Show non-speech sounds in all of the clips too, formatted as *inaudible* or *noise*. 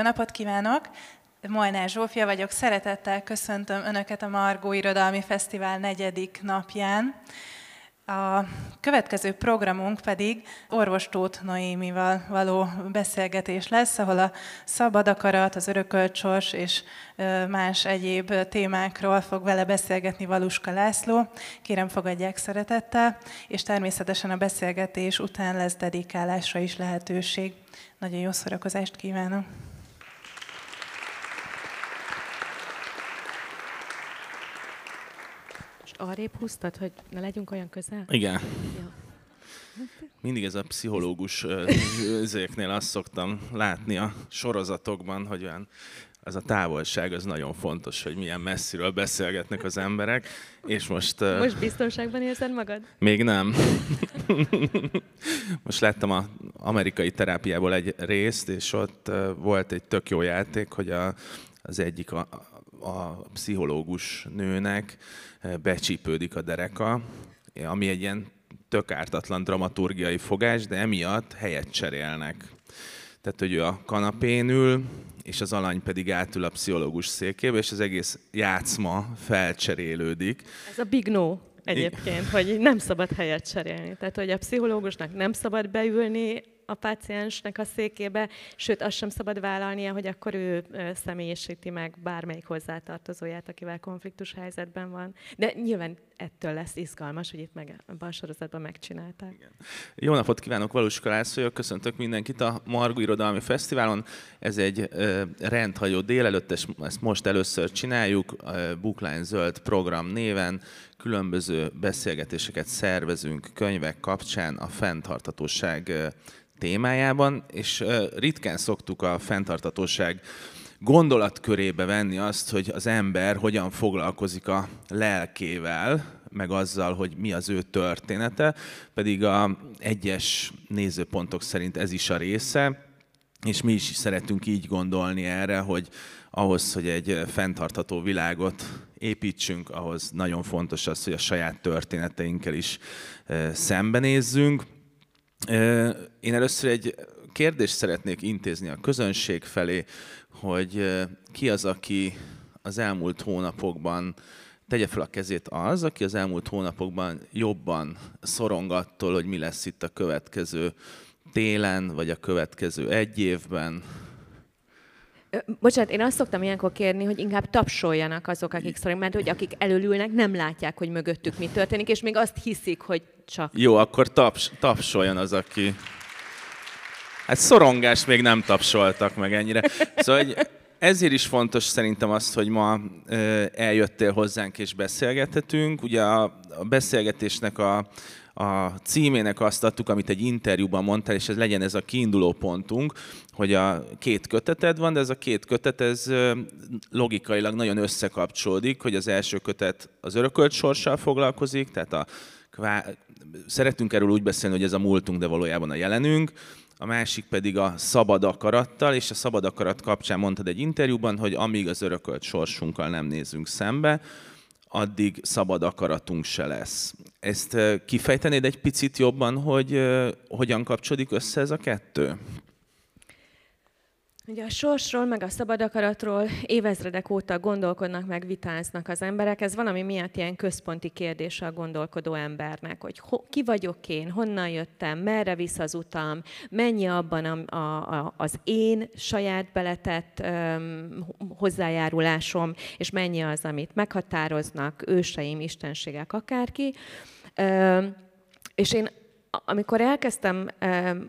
Jó napot kívánok! Molnár Zsófia vagyok, szeretettel köszöntöm Önöket a Margó Irodalmi Fesztivál negyedik napján. A következő programunk pedig orvos Tóth Noémival való beszélgetés lesz, ahol a szabad akarat, az örökölt sors és más egyéb témákról fog vele beszélgetni Valuska László. Kérem, fogadják szeretettel, és természetesen a beszélgetés után lesz dedikálásra is lehetőség. Nagyon jó szórakozást kívánok! Arrébb húztad, hogy ne legyünk olyan közel? Igen. Ja. Mindig ez a pszichológus ezeknél azt szoktam látni a sorozatokban, hogy olyan ez a távolság az nagyon fontos, hogy milyen messziről beszélgetnek az emberek, és most... Most biztonságban érzed magad? Még nem. *laughs* most láttam az amerikai terápiából egy részt, és ott volt egy tök jó játék, hogy a, az egyik a, a pszichológus nőnek becsípődik a dereka, ami egy ilyen tök ártatlan dramaturgiai fogás, de emiatt helyet cserélnek. Tehát, hogy ő a kanapén ül, és az alany pedig átül a pszichológus székébe, és az egész játszma felcserélődik. Ez a big no egyébként, hogy nem szabad helyet cserélni. Tehát, hogy a pszichológusnak nem szabad beülni a páciensnek a székébe, sőt azt sem szabad vállalnia, hogy akkor ő személyesíti meg bármelyik hozzátartozóját, akivel konfliktus helyzetben van. De nyilván ettől lesz izgalmas, hogy itt meg, a sorozatban megcsinálták. Igen. Jó napot kívánok, Valós Kalász köszöntök mindenkit a Margó Irodalmi Fesztiválon. Ez egy uh, rendhagyó délelőtt, ezt most először csináljuk, Bookline Zöld program néven. Különböző beszélgetéseket szervezünk könyvek kapcsán a fenntartatóság témájában, és ritkán szoktuk a fenntartatóság gondolatkörébe venni azt, hogy az ember hogyan foglalkozik a lelkével, meg azzal, hogy mi az ő története, pedig a egyes nézőpontok szerint ez is a része, és mi is szeretünk így gondolni erre, hogy ahhoz, hogy egy fenntartható világot építsünk, ahhoz nagyon fontos az, hogy a saját történeteinkkel is szembenézzünk. Én először egy kérdést szeretnék intézni a közönség felé, hogy ki az, aki az elmúlt hónapokban tegye fel a kezét az, aki az elmúlt hónapokban jobban szorongattól, hogy mi lesz itt a következő télen, vagy a következő egy évben, Bocsánat, én azt szoktam ilyenkor kérni, hogy inkább tapsoljanak azok, akik szorong, mert hogy akik előülnek, nem látják, hogy mögöttük mi történik, és még azt hiszik, hogy csak... Jó, akkor taps, tapsoljon az, aki... Hát szorongás még nem tapsoltak meg ennyire. Szóval hogy ezért is fontos szerintem azt, hogy ma eljöttél hozzánk és beszélgethetünk. Ugye a, a beszélgetésnek a, a címének azt adtuk, amit egy interjúban mondtál, és ez legyen ez a kiinduló pontunk, hogy a két köteted van, de ez a két kötet ez logikailag nagyon összekapcsolódik, hogy az első kötet az örökölt sorssal foglalkozik, tehát a kvá... szeretünk erről úgy beszélni, hogy ez a múltunk, de valójában a jelenünk, a másik pedig a szabad akarattal, és a szabad akarat kapcsán mondtad egy interjúban, hogy amíg az örökölt sorsunkkal nem nézünk szembe, addig szabad akaratunk se lesz. Ezt kifejtenéd egy picit jobban, hogy hogyan kapcsolódik össze ez a kettő? Ugye a sorsról, meg a szabad akaratról évezredek óta gondolkodnak, meg vitáznak az emberek. Ez valami miatt ilyen központi kérdés a gondolkodó embernek, hogy ho, ki vagyok én, honnan jöttem, merre visz az utam, mennyi abban a, a, a, az én saját beletett um, hozzájárulásom, és mennyi az, amit meghatároznak őseim, istenségek, akárki. Um, és én amikor elkezdtem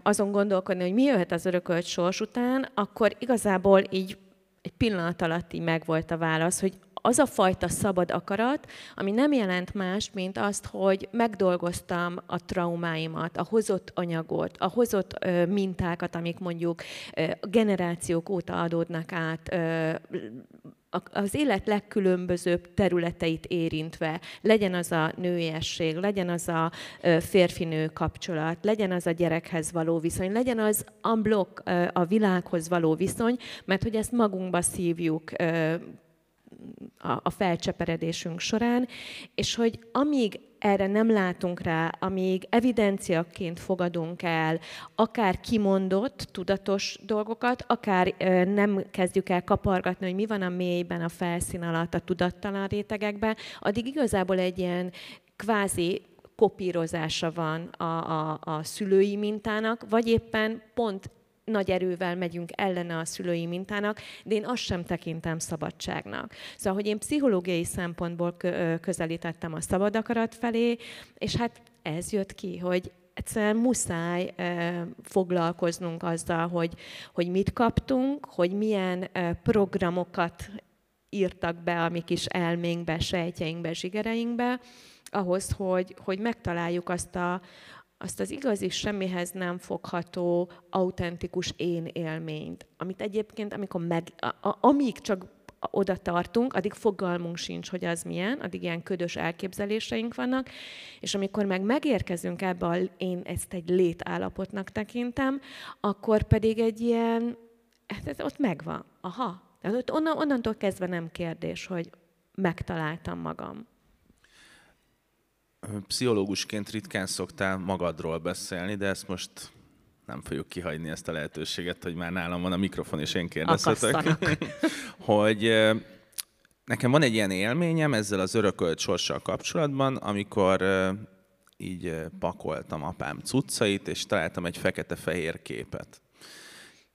azon gondolkodni, hogy mi jöhet az örökölt sors után, akkor igazából így egy pillanat alatt így megvolt a válasz, hogy az a fajta szabad akarat, ami nem jelent más, mint azt, hogy megdolgoztam a traumáimat, a hozott anyagot, a hozott ö, mintákat, amik mondjuk ö, generációk óta adódnak át, ö, az élet legkülönbözőbb területeit érintve, legyen az a nőiesség, legyen az a férfinő kapcsolat, legyen az a gyerekhez való viszony, legyen az unblock a világhoz való viszony, mert hogy ezt magunkba szívjuk a felcseperedésünk során, és hogy amíg erre nem látunk rá, amíg evidenciaként fogadunk el akár kimondott, tudatos dolgokat, akár nem kezdjük el kapargatni, hogy mi van a mélyben, a felszín alatt, a tudattalan rétegekben, addig igazából egy ilyen kvázi kopírozása van a, a, a szülői mintának, vagy éppen pont nagy erővel megyünk ellene a szülői mintának, de én azt sem tekintem szabadságnak. Szóval, hogy én pszichológiai szempontból közelítettem a szabad akarat felé, és hát ez jött ki, hogy egyszerűen muszáj foglalkoznunk azzal, hogy, hogy mit kaptunk, hogy milyen programokat írtak be a mi kis elménkbe, sejtjeinkbe, zsigereinkbe, ahhoz, hogy, hogy megtaláljuk azt, a, azt az igazi semmihez nem fogható, autentikus én élményt, amit egyébként, amikor meg, a, a, amíg csak oda tartunk, addig fogalmunk sincs, hogy az milyen, addig ilyen ködös elképzeléseink vannak, és amikor meg megérkezünk ebbe, a, én ezt egy létállapotnak tekintem, akkor pedig egy ilyen, hát ez ott megvan. Aha. Tehát ott onnan, onnantól kezdve nem kérdés, hogy megtaláltam magam. Pszichológusként ritkán szoktál magadról beszélni, de ezt most nem fogjuk kihagyni ezt a lehetőséget, hogy már nálam van a mikrofon, és én kérdezhetek. *laughs* hogy nekem van egy ilyen élményem ezzel az örökölt sorssal kapcsolatban, amikor így pakoltam apám cuccait, és találtam egy fekete-fehér képet.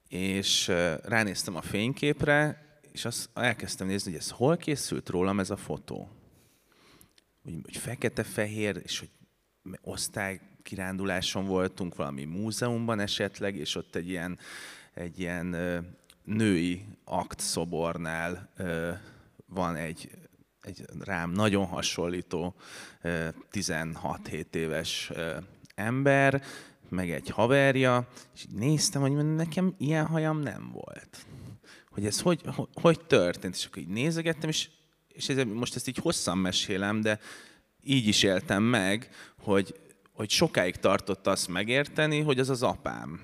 És ránéztem a fényképre, és azt elkezdtem nézni, hogy ez hol készült rólam ez a fotó hogy, hogy fekete-fehér, és hogy osztálykiránduláson voltunk valami múzeumban esetleg, és ott egy ilyen, egy ilyen női aktszobornál ö, van egy, egy rám nagyon hasonlító 16-7 éves ember, meg egy haverja, és néztem, hogy nekem ilyen hajam nem volt. Hogy ez hogy, hogy, hogy történt, és akkor így nézegettem, és és ez, most ezt így hosszan mesélem, de így is éltem meg, hogy, hogy sokáig tartott azt megérteni, hogy az az apám.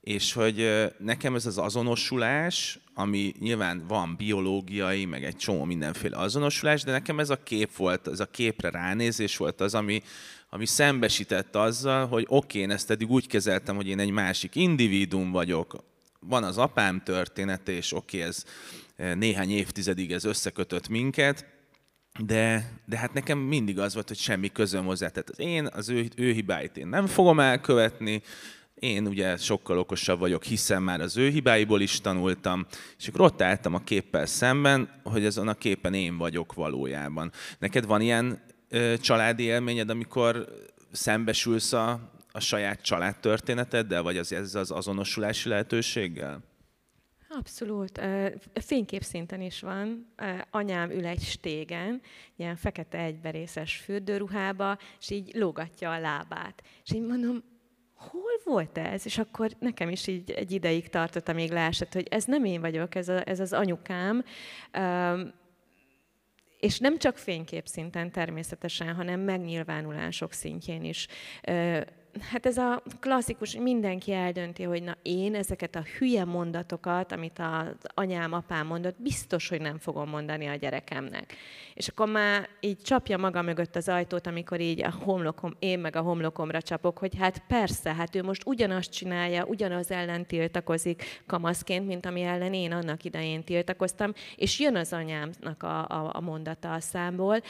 És hogy nekem ez az azonosulás, ami nyilván van biológiai, meg egy csomó mindenféle azonosulás, de nekem ez a kép volt, ez a képre ránézés volt az, ami, ami szembesített azzal, hogy oké, én ezt eddig úgy kezeltem, hogy én egy másik individuum vagyok, van az apám története, és oké, okay, ez néhány évtizedig ez összekötött minket, de, de hát nekem mindig az volt, hogy semmi közöm hozzá. Tehát az én, az ő, ő hibáit én nem fogom elkövetni, én ugye sokkal okosabb vagyok, hiszen már az ő hibáiból is tanultam, és akkor ott álltam a képpel szemben, hogy azon a képen én vagyok valójában. Neked van ilyen ö, családi élményed, amikor szembesülsz a, a saját családtörténeteddel, vagy az, ez az azonosulási lehetőséggel? Abszolút. Fénykép szinten is van. Anyám ül egy stégen, ilyen fekete egyberészes fürdőruhába, és így lógatja a lábát. És így mondom, hol volt ez? És akkor nekem is így egy ideig tartott, amíg leesett, hogy ez nem én vagyok, ez, a, ez az anyukám. És nem csak fénykép szinten természetesen, hanem megnyilvánulások szintjén is hát ez a klasszikus, mindenki eldönti, hogy na én ezeket a hülye mondatokat, amit az anyám, apám mondott, biztos, hogy nem fogom mondani a gyerekemnek. És akkor már így csapja maga mögött az ajtót, amikor így a homlokom, én meg a homlokomra csapok, hogy hát persze, hát ő most ugyanazt csinálja, ugyanaz ellen tiltakozik kamaszként, mint ami ellen én annak idején tiltakoztam, és jön az anyámnak a, a, a mondata a számból,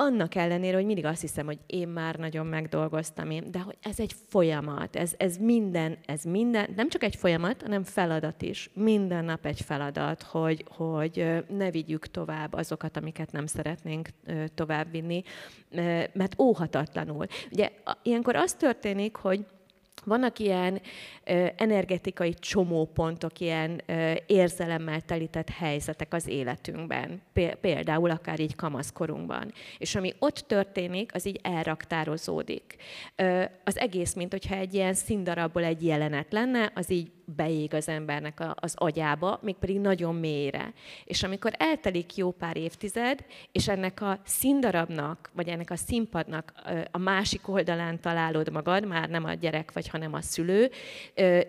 annak ellenére, hogy mindig azt hiszem, hogy én már nagyon megdolgoztam én, de hogy ez egy folyamat, ez, ez minden, ez minden, nem csak egy folyamat, hanem feladat is. Minden nap egy feladat, hogy, hogy ne vigyük tovább azokat, amiket nem szeretnénk továbbvinni, mert óhatatlanul. Ugye ilyenkor az történik, hogy vannak ilyen energetikai csomópontok, ilyen érzelemmel telített helyzetek az életünkben, például akár így kamaszkorunkban. És ami ott történik, az így elraktározódik. Az egész, mint hogyha egy ilyen színdarabból egy jelenet lenne, az így beég az embernek az agyába, mégpedig nagyon mélyre. És amikor eltelik jó pár évtized, és ennek a színdarabnak, vagy ennek a színpadnak a másik oldalán találod magad, már nem a gyerek vagy, hanem a szülő,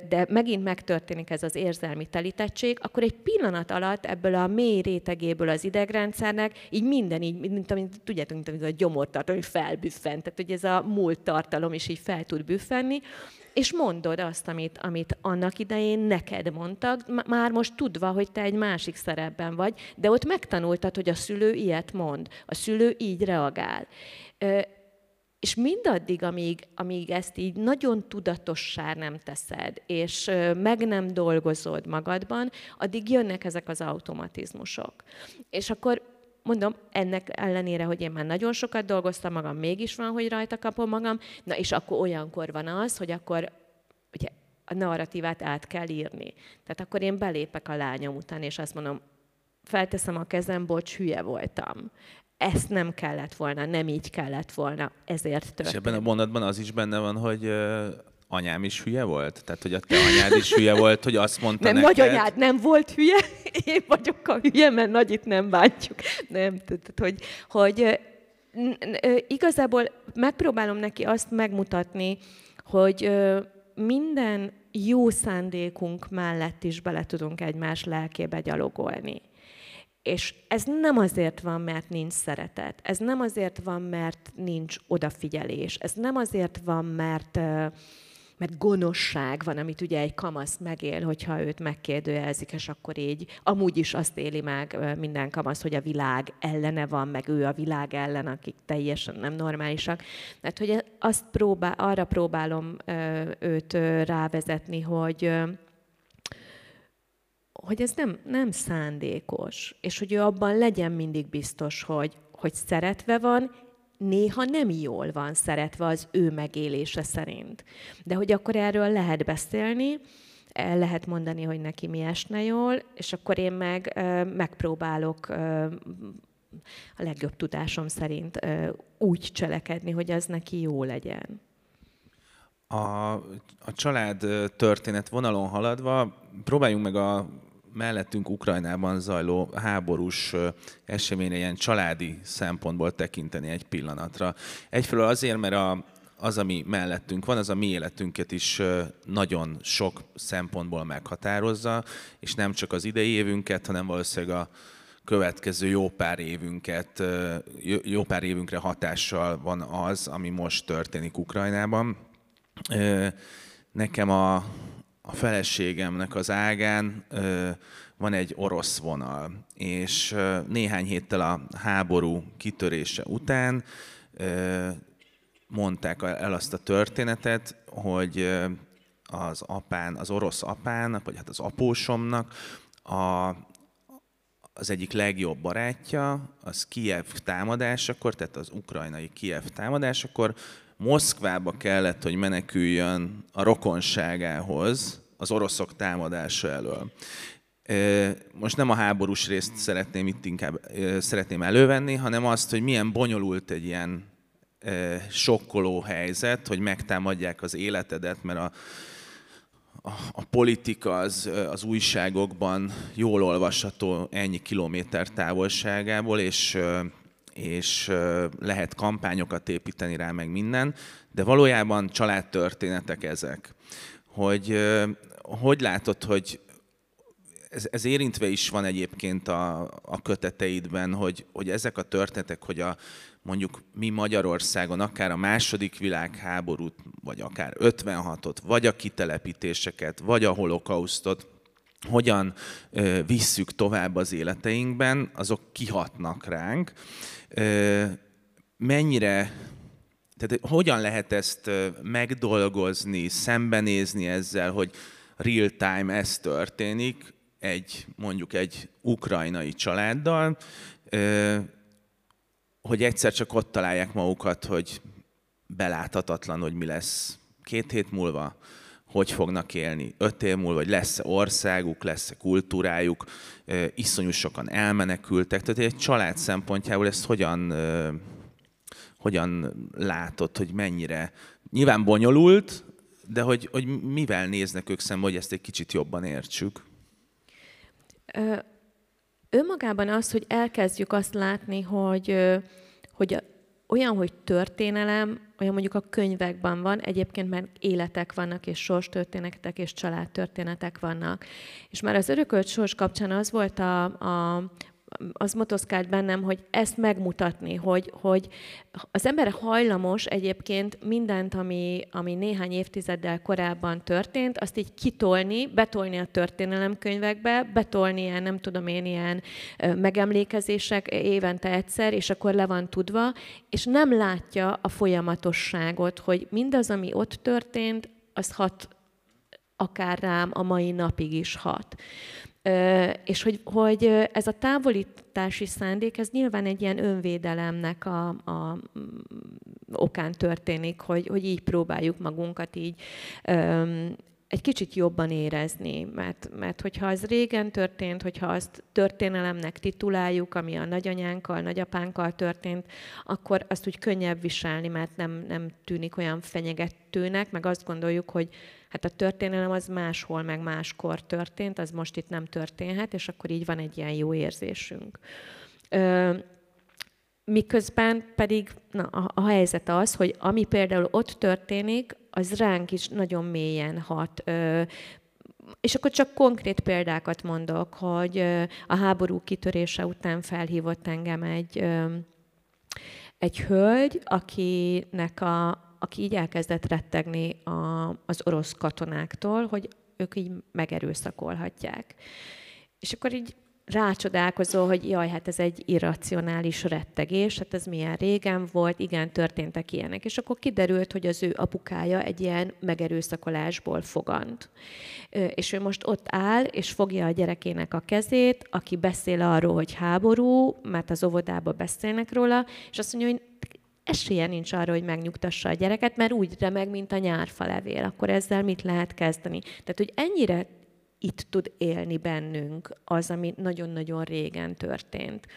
de megint megtörténik ez az érzelmi telítettség, akkor egy pillanat alatt ebből a mély rétegéből az idegrendszernek így minden így, mint amint tudjátok, mint amint a gyomortartalom, hogy felbüffent, tehát hogy ez a múlt tartalom is így fel tud büffenni, és mondod azt, amit, amit annak idején neked mondtak, már most tudva, hogy te egy másik szerepben vagy, de ott megtanultad, hogy a szülő ilyet mond, a szülő így reagál. És mindaddig, amíg, amíg ezt így nagyon tudatossá nem teszed, és meg nem dolgozod magadban, addig jönnek ezek az automatizmusok. És akkor mondom, ennek ellenére, hogy én már nagyon sokat dolgoztam magam, mégis van, hogy rajta kapom magam, na és akkor olyankor van az, hogy akkor a narratívát át kell írni. Tehát akkor én belépek a lányom után, és azt mondom, felteszem a kezem, bocs, hülye voltam. Ezt nem kellett volna, nem így kellett volna, ezért történt. És ebben a mondatban az is benne van, hogy anyám is hülye volt? Tehát, hogy a te anyád is hülye volt, hogy azt mondta Nem, neked... nagyanyád nem volt hülye, *laughs* én vagyok a hülye, mert nagyit nem bántjuk. Nem, tehát, hogy, hogy igazából megpróbálom neki azt megmutatni, hogy minden jó szándékunk mellett is bele tudunk egymás lelkébe gyalogolni. És ez nem azért van, mert nincs szeretet, ez nem azért van, mert nincs odafigyelés, ez nem azért van, mert uh, mert gonoszság van, amit ugye egy kamasz megél, hogyha őt megkérdőjelzik, és akkor így amúgy is azt éli meg minden kamasz, hogy a világ ellene van, meg ő a világ ellen, akik teljesen nem normálisak. Tehát, hogy azt próbál, arra próbálom őt rávezetni, hogy hogy ez nem, nem szándékos, és hogy ő abban legyen mindig biztos, hogy, hogy szeretve van, néha nem jól van szeretve az ő megélése szerint. De hogy akkor erről lehet beszélni, lehet mondani, hogy neki mi esne jól, és akkor én meg megpróbálok a legjobb tudásom szerint úgy cselekedni, hogy az neki jó legyen. A, a család történet vonalon haladva próbáljunk meg a mellettünk Ukrajnában zajló háborús eseményre ilyen családi szempontból tekinteni egy pillanatra. Egyfelől azért, mert a, az, ami mellettünk van, az a mi életünket is nagyon sok szempontból meghatározza, és nem csak az idei évünket, hanem valószínűleg a következő jó pár évünket, jó pár évünkre hatással van az, ami most történik Ukrajnában. Nekem a, a feleségemnek az ágán van egy orosz vonal, és néhány héttel a háború kitörése után mondták el azt a történetet, hogy az apán, az orosz apának, vagy hát az apósomnak a, az egyik legjobb barátja, az Kiev támadásakor, tehát az ukrajnai Kiev támadásakor Moszkvába kellett, hogy meneküljön a rokonságához az oroszok támadása elől. Most nem a háborús részt szeretném itt inkább szeretném elővenni, hanem azt, hogy milyen bonyolult egy ilyen sokkoló helyzet, hogy megtámadják az életedet, mert a, a, a politika az, az újságokban jól olvasható ennyi kilométer távolságából, és és lehet kampányokat építeni rá, meg minden, de valójában családtörténetek ezek. Hogy hogy látod, hogy ez, ez érintve is van egyébként a, a köteteidben, hogy, hogy ezek a történetek, hogy a, mondjuk mi Magyarországon akár a második világháborút, vagy akár 56-ot, vagy a kitelepítéseket, vagy a holokausztot, hogyan visszük tovább az életeinkben, azok kihatnak ránk. Mennyire, tehát hogyan lehet ezt megdolgozni, szembenézni ezzel, hogy real time ez történik, egy, mondjuk egy ukrajnai családdal, hogy egyszer csak ott találják magukat, hogy beláthatatlan, hogy mi lesz két hét múlva, hogy fognak élni öt év múlva, vagy lesz-e országuk, lesz-e kultúrájuk, iszonyú sokan elmenekültek. Tehát egy család szempontjából ezt hogyan, hogyan látod, hogy mennyire nyilván bonyolult, de hogy, hogy mivel néznek ők szembe, hogy ezt egy kicsit jobban értsük? Ö, önmagában az, hogy elkezdjük azt látni, hogy, hogy olyan, hogy történelem, olyan mondjuk a könyvekben van, egyébként már életek vannak, és sorstörténetek, és családtörténetek vannak. És már az örökölt sors kapcsán az volt a, a, az motoszkált bennem, hogy ezt megmutatni, hogy, hogy az ember hajlamos egyébként mindent, ami, ami néhány évtizeddel korábban történt, azt így kitolni, betolni a történelemkönyvekbe, betolni ilyen, nem tudom én, ilyen megemlékezések évente egyszer, és akkor le van tudva, és nem látja a folyamatosságot, hogy mindaz, ami ott történt, az hat akár rám a mai napig is hat. És hogy, hogy ez a távolítási szándék, ez nyilván egy ilyen önvédelemnek a, a okán történik, hogy, hogy így próbáljuk magunkat így egy kicsit jobban érezni, mert, mert hogyha az régen történt, hogyha azt történelemnek tituláljuk, ami a nagyanyánkkal, nagyapánkkal történt, akkor azt úgy könnyebb viselni, mert nem, nem tűnik olyan fenyegetőnek, meg azt gondoljuk, hogy hát a történelem az máshol, meg máskor történt, az most itt nem történhet, és akkor így van egy ilyen jó érzésünk. Miközben pedig na, a, helyzet az, hogy ami például ott történik, az ránk is nagyon mélyen hat. És akkor csak konkrét példákat mondok, hogy a háború kitörése után felhívott engem egy, egy hölgy, akinek a, aki így elkezdett rettegni a, az orosz katonáktól, hogy ők így megerőszakolhatják. És akkor így rácsodálkozó, hogy jaj, hát ez egy irracionális rettegés, hát ez milyen régen volt, igen, történtek ilyenek. És akkor kiderült, hogy az ő apukája egy ilyen megerőszakolásból fogant. És ő most ott áll, és fogja a gyerekének a kezét, aki beszél arról, hogy háború, mert az óvodába beszélnek róla, és azt mondja, hogy esélye nincs arra, hogy megnyugtassa a gyereket, mert úgy remeg, mint a nyárfa levél. Akkor ezzel mit lehet kezdeni? Tehát, hogy ennyire itt tud élni bennünk az, ami nagyon-nagyon régen történt.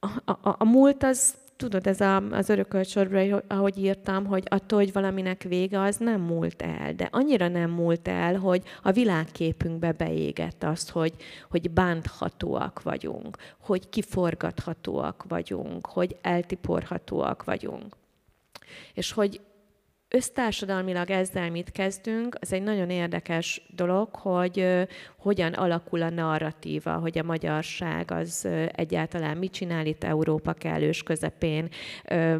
A, a, a múlt az tudod, ez a, az örökölt sorban, ahogy írtam, hogy attól, hogy valaminek vége, az nem múlt el. De annyira nem múlt el, hogy a világképünkbe beégett azt, hogy, hogy bánthatóak vagyunk, hogy kiforgathatóak vagyunk, hogy eltiporhatóak vagyunk. És hogy Össztársadalmilag ezzel mit kezdünk, az egy nagyon érdekes dolog, hogy hogyan alakul a narratíva, hogy a magyarság az egyáltalán mit csinál itt Európa kellős közepén,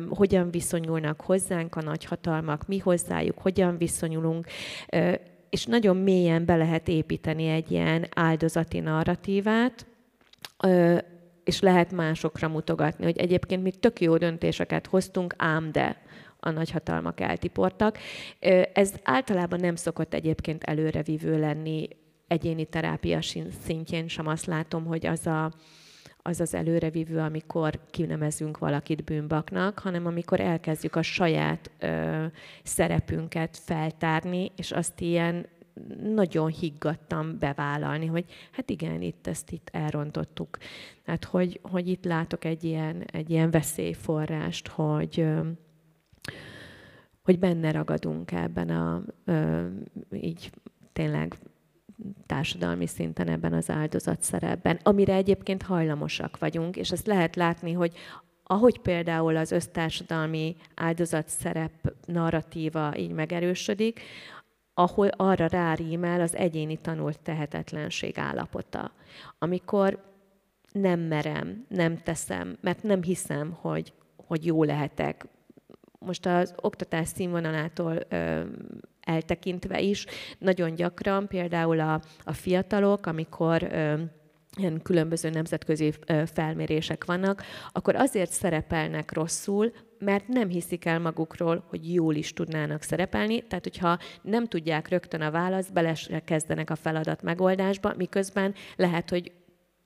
hogyan viszonyulnak hozzánk a nagyhatalmak, mi hozzájuk, hogyan viszonyulunk, és nagyon mélyen be lehet építeni egy ilyen áldozati narratívát, és lehet másokra mutogatni, hogy egyébként mi tök jó döntéseket hoztunk, ám de a nagyhatalmak eltiportak. Ez általában nem szokott egyébként előrevívő lenni egyéni terápia szintjén sem azt látom, hogy az a, az az előrevívő, amikor kinemezünk valakit bűnbaknak, hanem amikor elkezdjük a saját ö, szerepünket feltárni, és azt ilyen nagyon higgadtam bevállalni, hogy hát igen, itt ezt itt elrontottuk. Tehát, hogy, hogy itt látok egy ilyen, egy ilyen veszélyforrást, hogy, hogy benne ragadunk ebben a így tényleg társadalmi szinten ebben az áldozatszerepben, amire egyébként hajlamosak vagyunk, és ezt lehet látni, hogy ahogy például az össztársadalmi áldozatszerep narratíva így megerősödik, ahol arra rárímel az egyéni tanult tehetetlenség állapota. Amikor nem merem, nem teszem, mert nem hiszem, hogy, hogy jó lehetek, most az oktatás színvonalától ö, eltekintve is nagyon gyakran például a, a fiatalok, amikor ö, ilyen különböző nemzetközi felmérések vannak, akkor azért szerepelnek rosszul, mert nem hiszik el magukról, hogy jól is tudnának szerepelni. Tehát, hogyha nem tudják rögtön a választ, bele kezdenek a feladat megoldásba, miközben lehet, hogy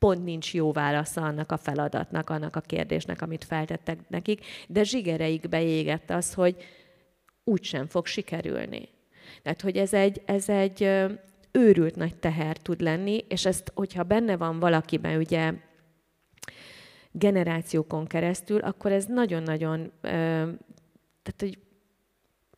pont nincs jó válasza annak a feladatnak, annak a kérdésnek, amit feltettek nekik, de zsigereikbe égett az, hogy úgysem fog sikerülni. Tehát, hogy ez egy, ez egy őrült nagy teher tud lenni, és ezt, hogyha benne van valakiben ugye generációkon keresztül, akkor ez nagyon-nagyon, tehát hogy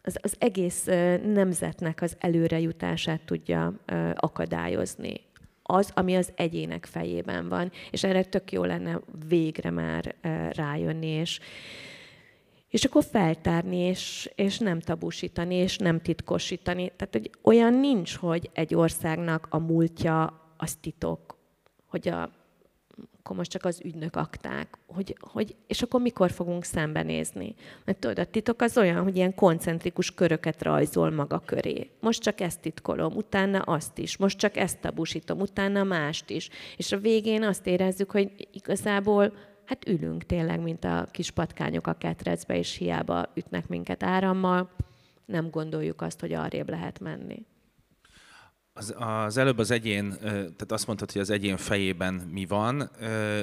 az, az egész nemzetnek az előrejutását tudja akadályozni. Az, ami az egyének fejében van. És erre tök jó lenne végre már rájönni, és, és akkor feltárni, és, és nem tabusítani, és nem titkosítani. Tehát hogy olyan nincs, hogy egy országnak a múltja az titok, hogy a akkor most csak az ügynök akták, hogy, hogy, és akkor mikor fogunk szembenézni. Mert tudod, a titok az olyan, hogy ilyen koncentrikus köröket rajzol maga köré. Most csak ezt titkolom, utána azt is, most csak ezt tabusítom, utána mást is. És a végén azt érezzük, hogy igazából hát ülünk tényleg, mint a kis patkányok a ketrecbe, és hiába ütnek minket árammal, nem gondoljuk azt, hogy arrébb lehet menni. Az, az előbb az egyén, tehát azt mondtad, hogy az egyén fejében mi van.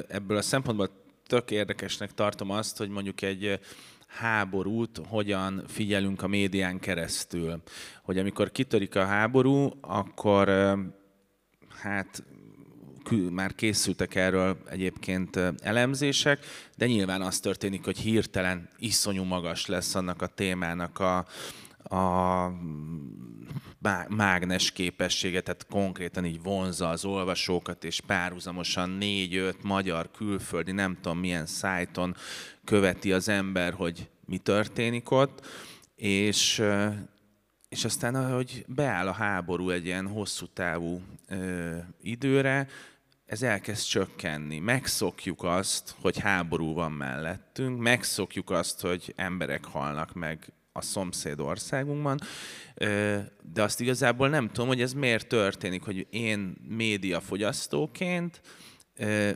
Ebből a szempontból tök érdekesnek tartom azt, hogy mondjuk egy háborút hogyan figyelünk a médián keresztül. Hogy amikor kitörik a háború, akkor hát már készültek erről egyébként elemzések, de nyilván az történik, hogy hirtelen iszonyú magas lesz annak a témának a, a mágnes képessége, tehát konkrétan így vonza az olvasókat, és párhuzamosan négy-öt magyar, külföldi, nem tudom milyen szájton követi az ember, hogy mi történik ott, és, és aztán, ahogy beáll a háború egy ilyen hosszú távú ö, időre, ez elkezd csökkenni. Megszokjuk azt, hogy háború van mellettünk, megszokjuk azt, hogy emberek halnak meg a szomszéd országunkban, de azt igazából nem tudom, hogy ez miért történik, hogy én médiafogyasztóként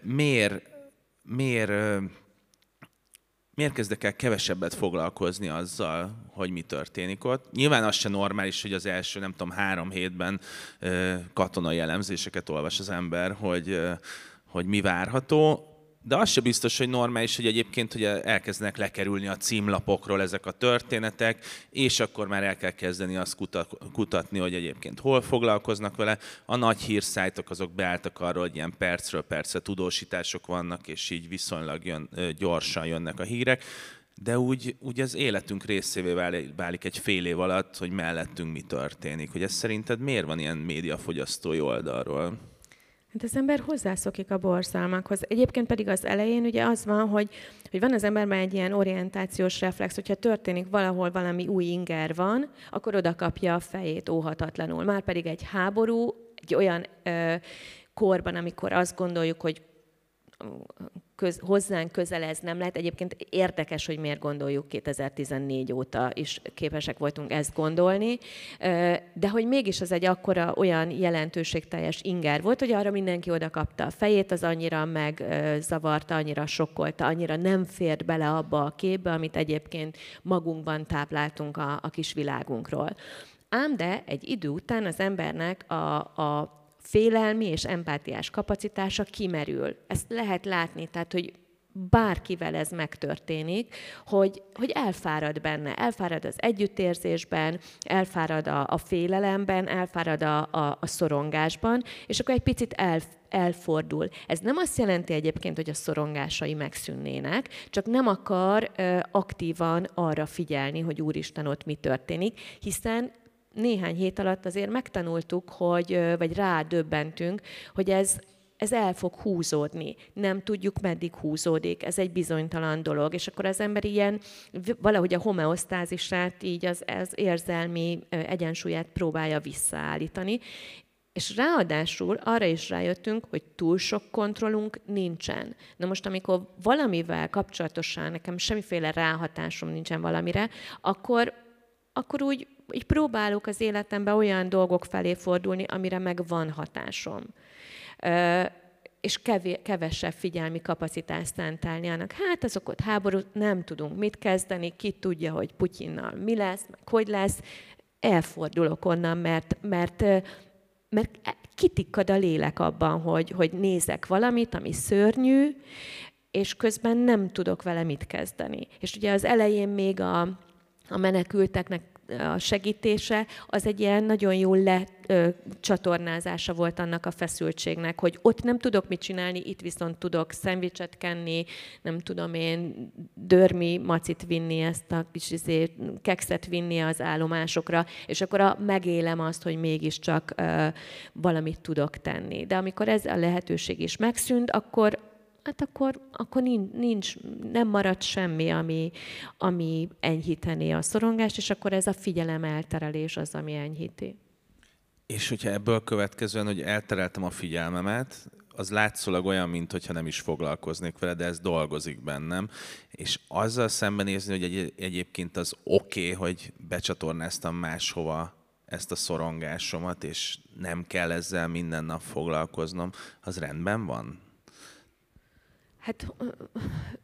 miért, miért, miért kezdek el kevesebbet foglalkozni azzal, hogy mi történik ott. Nyilván az se normális, hogy az első, nem tudom, három hétben katonai elemzéseket olvas az ember, hogy, hogy mi várható de az se biztos, hogy normális, hogy egyébként hogy elkezdenek lekerülni a címlapokról ezek a történetek, és akkor már el kell kezdeni azt kutatni, hogy egyébként hol foglalkoznak vele. A nagy hírszájtok azok beálltak arról, hogy ilyen percről percre tudósítások vannak, és így viszonylag jön, gyorsan jönnek a hírek de úgy, úgy az életünk részévé válik egy fél év alatt, hogy mellettünk mi történik. Hogy ez szerinted miért van ilyen médiafogyasztói oldalról? Hát az ember hozzászokik a borzalmakhoz. Egyébként pedig az elején ugye az van, hogy, hogy van az emberben egy ilyen orientációs reflex, hogyha történik valahol valami új inger van, akkor oda kapja a fejét óhatatlanul. Már pedig egy háború, egy olyan ö, korban, amikor azt gondoljuk, hogy köz, hozzánk közel ez nem lehet. Egyébként érdekes, hogy miért gondoljuk 2014 óta is képesek voltunk ezt gondolni, de hogy mégis az egy akkora olyan jelentőségteljes inger volt, hogy arra mindenki oda kapta a fejét, az annyira megzavarta, annyira sokkolta, annyira nem fért bele abba a képbe, amit egyébként magunkban tápláltunk a, a kis világunkról. Ám de egy idő után az embernek a, a félelmi és empátiás kapacitása kimerül. Ezt lehet látni, tehát hogy bárkivel ez megtörténik, hogy, hogy elfárad benne, elfárad az együttérzésben, elfárad a, a félelemben, elfárad a, a, a szorongásban, és akkor egy picit el, elfordul. Ez nem azt jelenti egyébként, hogy a szorongásai megszűnnének, csak nem akar ö, aktívan arra figyelni, hogy Úristen ott mi történik, hiszen néhány hét alatt azért megtanultuk, hogy, vagy rádöbbentünk, hogy ez, ez el fog húzódni. Nem tudjuk, meddig húzódik. Ez egy bizonytalan dolog. És akkor az ember ilyen valahogy a homeosztázisát, így az, az érzelmi egyensúlyát próbálja visszaállítani. És ráadásul arra is rájöttünk, hogy túl sok kontrollunk nincsen. Na most, amikor valamivel kapcsolatosan nekem semmiféle ráhatásom nincsen valamire, akkor, akkor úgy így próbálok az életemben olyan dolgok felé fordulni, amire meg van hatásom. És kevesebb figyelmi kapacitást szentelni annak. Hát azok ott háború, nem tudunk mit kezdeni, ki tudja, hogy Putyinnal mi lesz, meg hogy lesz. Elfordulok onnan, mert, mert, mert kitikkad a lélek abban, hogy, hogy nézek valamit, ami szörnyű, és közben nem tudok vele mit kezdeni. És ugye az elején még a, a menekülteknek a segítése, az egy ilyen nagyon jó lecsatornázása volt annak a feszültségnek, hogy ott nem tudok mit csinálni, itt viszont tudok szendvicset kenni, nem tudom én dörmi macit vinni, ezt a kis izé, kekszet vinni az állomásokra, és akkor a, megélem azt, hogy mégiscsak uh, valamit tudok tenni. De amikor ez a lehetőség is megszűnt, akkor hát akkor, akkor nincs, nem marad semmi, ami, ami enyhítené a szorongást, és akkor ez a figyelem elterelés az, ami enyhíti. És hogyha ebből következően, hogy eltereltem a figyelmemet, az látszólag olyan, mintha nem is foglalkoznék vele, de ez dolgozik bennem. És azzal szembenézni, hogy egy, egyébként az oké, okay, hogy becsatornáztam máshova ezt a szorongásomat, és nem kell ezzel minden nap foglalkoznom, az rendben van? Hát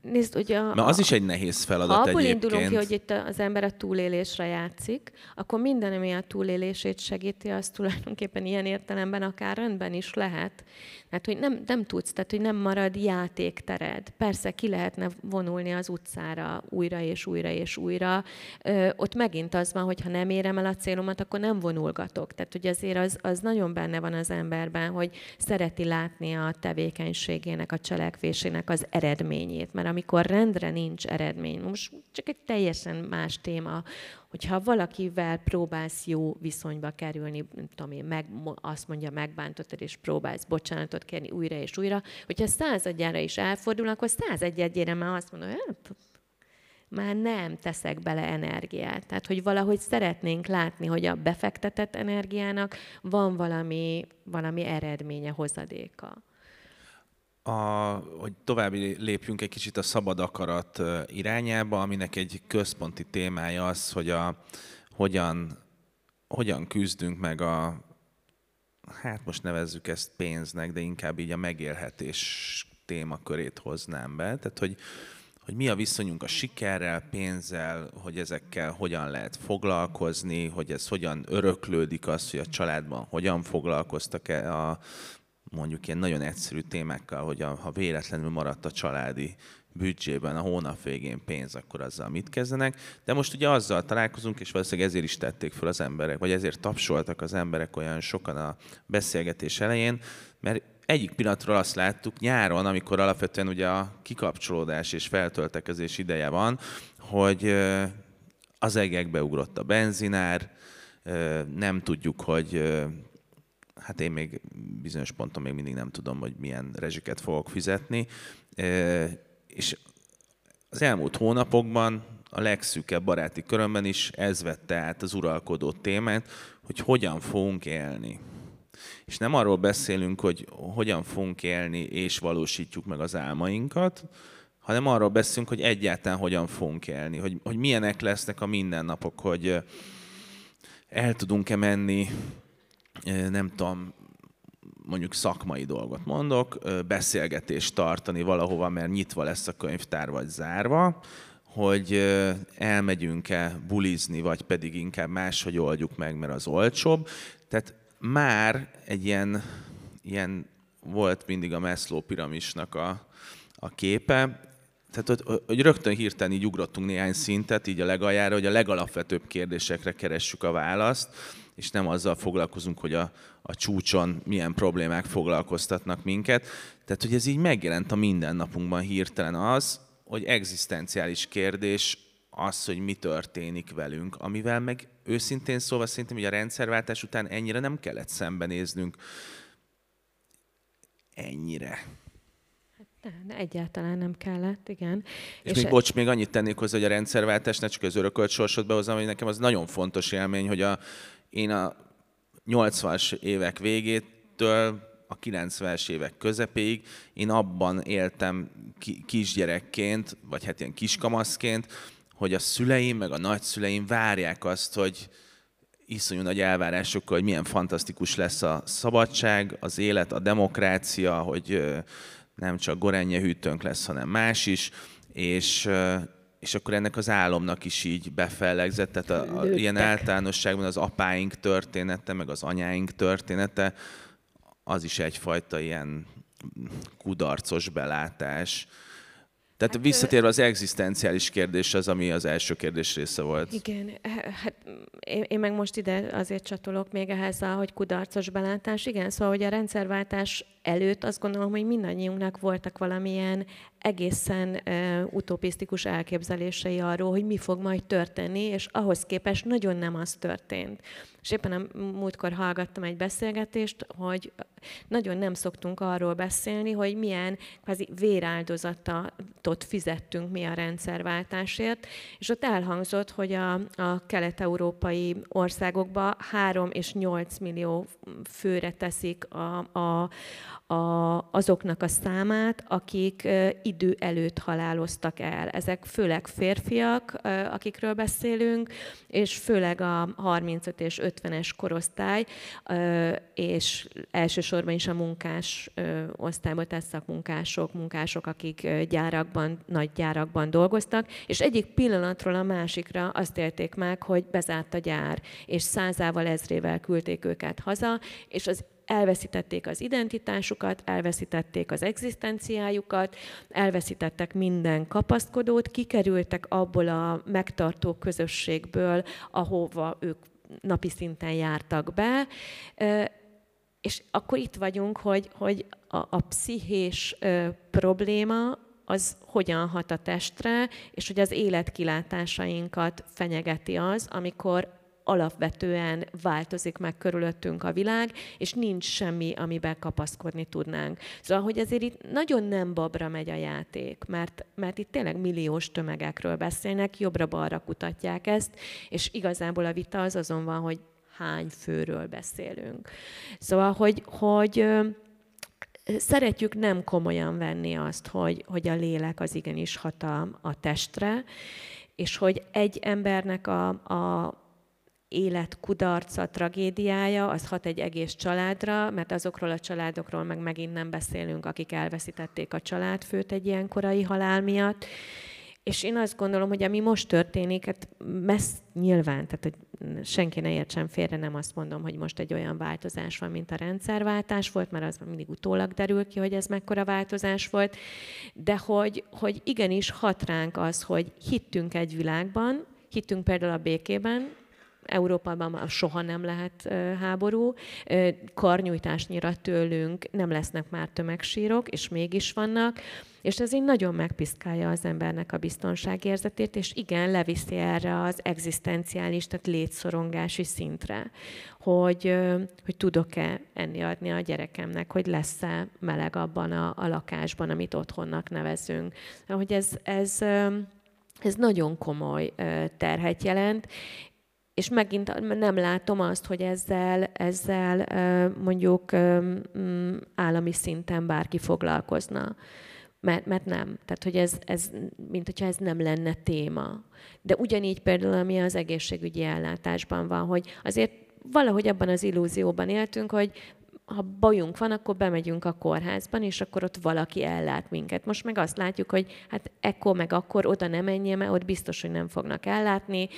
nézd, ugye... A, Mert az is egy nehéz feladat Ha abból indulunk ki, hogy itt az ember a túlélésre játszik, akkor minden, ami a túlélését segíti, az tulajdonképpen ilyen értelemben akár rendben is lehet. Tehát, hogy nem, nem tudsz, tehát, hogy nem marad játéktered. Persze ki lehetne vonulni az utcára újra és újra és újra. Ö, ott megint az van, hogy ha nem érem el a célomat, akkor nem vonulgatok. Tehát, hogy azért az, az nagyon benne van az emberben, hogy szereti látni a tevékenységének, a cselekvésének az eredményét. Mert amikor rendre nincs eredmény, most csak egy teljesen más téma, hogyha valakivel próbálsz jó viszonyba kerülni, nem tudom én, meg, azt mondja, megbántottad, és próbálsz bocsánatot kérni újra és újra, hogyha századjára is elfordul, akkor századjára már azt mondod, hát, már nem teszek bele energiát. Tehát, hogy valahogy szeretnénk látni, hogy a befektetett energiának van valami, valami eredménye, hozadéka a, hogy tovább lépjünk egy kicsit a szabad akarat irányába, aminek egy központi témája az, hogy a, hogyan, hogyan küzdünk meg a, hát most nevezzük ezt pénznek, de inkább így a megélhetés témakörét hoznám be. Tehát, hogy, hogy mi a viszonyunk a sikerrel, pénzzel, hogy ezekkel hogyan lehet foglalkozni, hogy ez hogyan öröklődik az, hogy a családban hogyan foglalkoztak -e a mondjuk ilyen nagyon egyszerű témákkal, hogy a, ha véletlenül maradt a családi büdzsében a hónap végén pénz, akkor azzal mit kezdenek. De most ugye azzal találkozunk, és valószínűleg ezért is tették fel az emberek, vagy ezért tapsoltak az emberek olyan sokan a beszélgetés elején, mert egyik pillanatról azt láttuk nyáron, amikor alapvetően ugye a kikapcsolódás és feltöltekezés ideje van, hogy az egekbe ugrott a benzinár, nem tudjuk, hogy hát én még bizonyos ponton még mindig nem tudom, hogy milyen rezsiket fogok fizetni. És az elmúlt hónapokban a legszűkebb baráti körömben is ez vette át az uralkodó témát, hogy hogyan fogunk élni. És nem arról beszélünk, hogy hogyan fogunk élni és valósítjuk meg az álmainkat, hanem arról beszélünk, hogy egyáltalán hogyan fogunk élni, hogy, hogy milyenek lesznek a mindennapok, hogy el tudunk-e menni nem tudom, mondjuk szakmai dolgot mondok, beszélgetést tartani valahova, mert nyitva lesz a könyvtár, vagy zárva, hogy elmegyünk-e bulizni, vagy pedig inkább máshogy oldjuk meg, mert az olcsóbb. Tehát már egy ilyen, ilyen volt mindig a Maslow piramisnak a, a képe, tehát, hogy, hogy rögtön hirtelen így ugrottunk néhány szintet, így a legaljára, hogy a legalapvetőbb kérdésekre keressük a választ, és nem azzal foglalkozunk, hogy a, a csúcson milyen problémák foglalkoztatnak minket. Tehát, hogy ez így megjelent a mindennapunkban hirtelen az, hogy egzisztenciális kérdés az, hogy mi történik velünk, amivel meg őszintén szóval szerintem, hogy a rendszerváltás után ennyire nem kellett szembenéznünk. Ennyire. Ne, egyáltalán nem kellett, igen. És, és még, e... bocs, még annyit tennék hozzá, hogy a rendszerváltás ne csak az örökölt sorsot behozom, hogy nekem az nagyon fontos élmény, hogy a én a 80-as évek végétől a 90-es évek közepéig én abban éltem kisgyerekként, vagy hát ilyen kiskamaszként, hogy a szüleim, meg a nagyszüleim várják azt, hogy iszonyú nagy elvárásokkal, hogy milyen fantasztikus lesz a szabadság, az élet, a demokrácia, hogy nem csak gorenje hűtőnk lesz, hanem más is, és és akkor ennek az álomnak is így befellegzett, tehát a, a, ilyen általánosságban az apáink története, meg az anyáink története, az is egyfajta ilyen kudarcos belátás. Tehát hát, visszatérve az egzisztenciális kérdés az, ami az első kérdés része volt. Igen, hát én, én meg most ide azért csatolok még ehhez, hogy kudarcos belátás. Igen, szóval, hogy a rendszerváltás előtt azt gondolom, hogy mindannyiunknak voltak valamilyen egészen uh, utopisztikus elképzelései arról, hogy mi fog majd történni, és ahhoz képest nagyon nem az történt. És éppen a múltkor hallgattam egy beszélgetést, hogy nagyon nem szoktunk arról beszélni, hogy milyen kvázi véráldozatot fizettünk mi a rendszerváltásért, és ott elhangzott, hogy a, a kelet-európai országokban 3 és 8 millió főre teszik a, a, a, azoknak a számát, akik idő előtt haláloztak el. Ezek főleg férfiak, akikről beszélünk, és főleg a 35 és 50-es korosztály, és elsősorban is a munkás osztályban, tehát szakmunkások, munkások, akik gyárakban, nagy gyárakban dolgoztak, és egyik pillanatról a másikra azt élték meg, hogy bezárt a gyár, és százával, ezrével küldték őket haza, és az elveszítették az identitásukat, elveszítették az egzisztenciájukat, elveszítettek minden kapaszkodót, kikerültek abból a megtartó közösségből, ahova ők napi szinten jártak be, és akkor itt vagyunk, hogy, hogy a, a pszichés probléma az hogyan hat a testre, és hogy az életkilátásainkat fenyegeti az, amikor alapvetően változik meg körülöttünk a világ, és nincs semmi, amiben kapaszkodni tudnánk. Szóval, hogy azért itt nagyon nem babra megy a játék, mert, mert itt tényleg milliós tömegekről beszélnek, jobbra-balra kutatják ezt, és igazából a vita az azon van, hogy hány főről beszélünk. Szóval, hogy, hogy szeretjük nem komolyan venni azt, hogy, hogy a lélek az igenis hat a, a testre, és hogy egy embernek a, a, élet kudarca, tragédiája, az hat egy egész családra, mert azokról a családokról meg megint nem beszélünk, akik elveszítették a családfőt egy ilyen korai halál miatt. És én azt gondolom, hogy ami most történik, hát messz nyilván, tehát hogy senki ne értsen félre, nem azt mondom, hogy most egy olyan változás van, mint a rendszerváltás volt, mert az mindig utólag derül ki, hogy ez mekkora változás volt, de hogy, hogy igenis hat ránk az, hogy hittünk egy világban, hittünk például a békében, Európában már soha nem lehet háború, karnyújtásnyira tőlünk nem lesznek már tömegsírok, és mégis vannak, és ez így nagyon megpiszkálja az embernek a biztonságérzetét, és igen, leviszi erre az egzisztenciális, tehát létszorongási szintre, hogy, hogy tudok-e enni adni a gyerekemnek, hogy lesz-e meleg abban a, a lakásban, amit otthonnak nevezünk. Hogy ez, ez ez nagyon komoly terhet jelent, és megint nem látom azt, hogy ezzel, ezzel mondjuk állami szinten bárki foglalkozna. Mert, mert nem. Tehát, hogy ez, ez, mint hogyha ez nem lenne téma. De ugyanígy például, ami az egészségügyi ellátásban van, hogy azért valahogy abban az illúzióban éltünk, hogy ha bajunk van, akkor bemegyünk a kórházban, és akkor ott valaki ellát minket. Most meg azt látjuk, hogy hát ekkor meg akkor oda nem menjél, mert ott biztos, hogy nem fognak ellátni,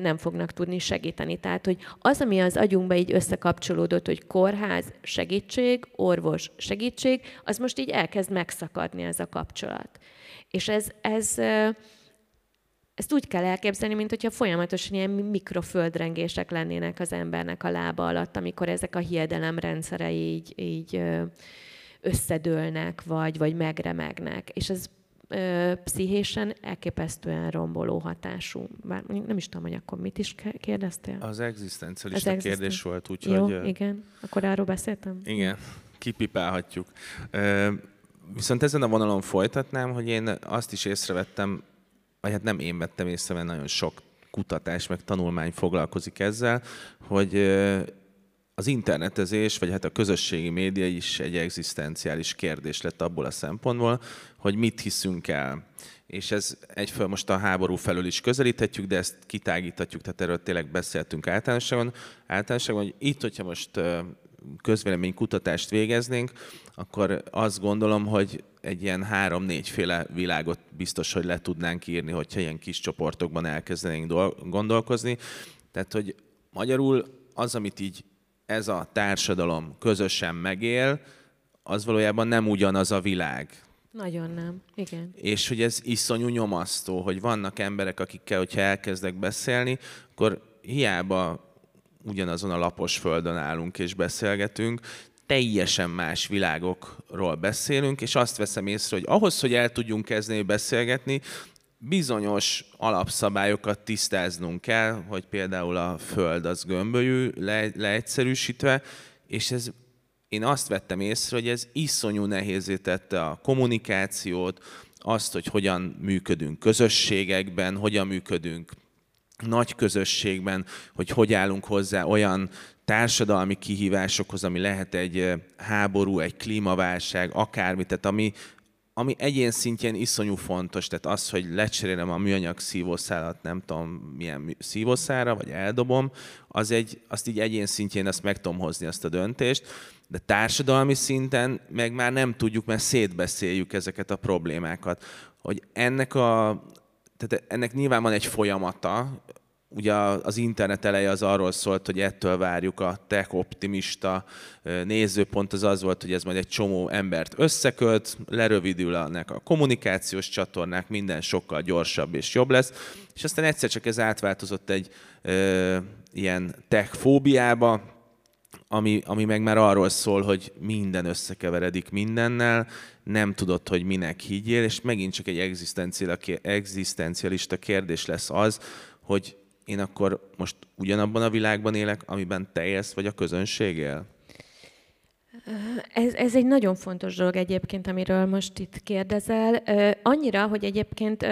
nem fognak tudni segíteni. Tehát, hogy az, ami az agyunkba így összekapcsolódott, hogy kórház, segítség, orvos, segítség, az most így elkezd megszakadni ez a kapcsolat. És ez, ez ezt úgy kell elképzelni, mint hogyha folyamatosan ilyen mikroföldrengések lennének az embernek a lába alatt, amikor ezek a hiedelem rendszerei így, így összedőlnek, vagy, vagy megremegnek. És ez ö, pszichésen elképesztően romboló hatású. Bár nem is tudom, hogy akkor mit is kérdeztél? Az egzisztencialista az existen... kérdés volt, úgyhogy... Jó, igen. Akkor arról beszéltem? Igen, kipipálhatjuk. Viszont ezen a vonalon folytatnám, hogy én azt is észrevettem vagy hát nem én vettem észre, mert nagyon sok kutatás, meg tanulmány foglalkozik ezzel, hogy az internetezés, vagy hát a közösségi média is egy egzisztenciális kérdés lett abból a szempontból, hogy mit hiszünk el. És ez egyföl most a háború felől is közelíthetjük, de ezt kitágíthatjuk, tehát erről tényleg beszéltünk általánosságban. Általánosságban, hogy itt, hogyha most közvéleménykutatást végeznénk, akkor azt gondolom, hogy egy ilyen három-négyféle világot biztos, hogy le tudnánk írni, hogyha ilyen kis csoportokban elkezdenénk gondolkozni. Tehát, hogy magyarul az, amit így ez a társadalom közösen megél, az valójában nem ugyanaz a világ. Nagyon nem, igen. És hogy ez iszonyú nyomasztó, hogy vannak emberek, akikkel, hogyha elkezdek beszélni, akkor hiába ugyanazon a lapos földön állunk és beszélgetünk, teljesen más világokról beszélünk, és azt veszem észre, hogy ahhoz, hogy el tudjunk kezdeni beszélgetni, bizonyos alapszabályokat tisztáznunk kell, hogy például a föld az gömbölyű, le, leegyszerűsítve, és ez én azt vettem észre, hogy ez iszonyú nehézé tette a kommunikációt, azt, hogy hogyan működünk közösségekben, hogyan működünk nagy közösségben, hogy hogy állunk hozzá olyan társadalmi kihívásokhoz, ami lehet egy háború, egy klímaválság, akármi, tehát ami, ami egyén szintjén iszonyú fontos, tehát az, hogy lecserélem a műanyag szívószálat, nem tudom milyen szívószára, vagy eldobom, az egy, azt így egyén szintjén azt meg tudom hozni azt a döntést, de társadalmi szinten meg már nem tudjuk, mert szétbeszéljük ezeket a problémákat. Hogy ennek a, tehát ennek nyilván van egy folyamata, ugye az internet eleje az arról szólt, hogy ettől várjuk a tech optimista nézőpont, az az volt, hogy ez majd egy csomó embert összekölt, lerövidülnek a kommunikációs csatornák, minden sokkal gyorsabb és jobb lesz, és aztán egyszer csak ez átváltozott egy ö, ilyen tech fóbiába, ami, ami meg már arról szól, hogy minden összekeveredik mindennel, nem tudod, hogy minek higgyél, és megint csak egy egzisztencialista kérdés lesz az, hogy én akkor most ugyanabban a világban élek, amiben te élsz, vagy a közönség él? Ez, ez egy nagyon fontos dolog egyébként, amiről most itt kérdezel. Annyira, hogy egyébként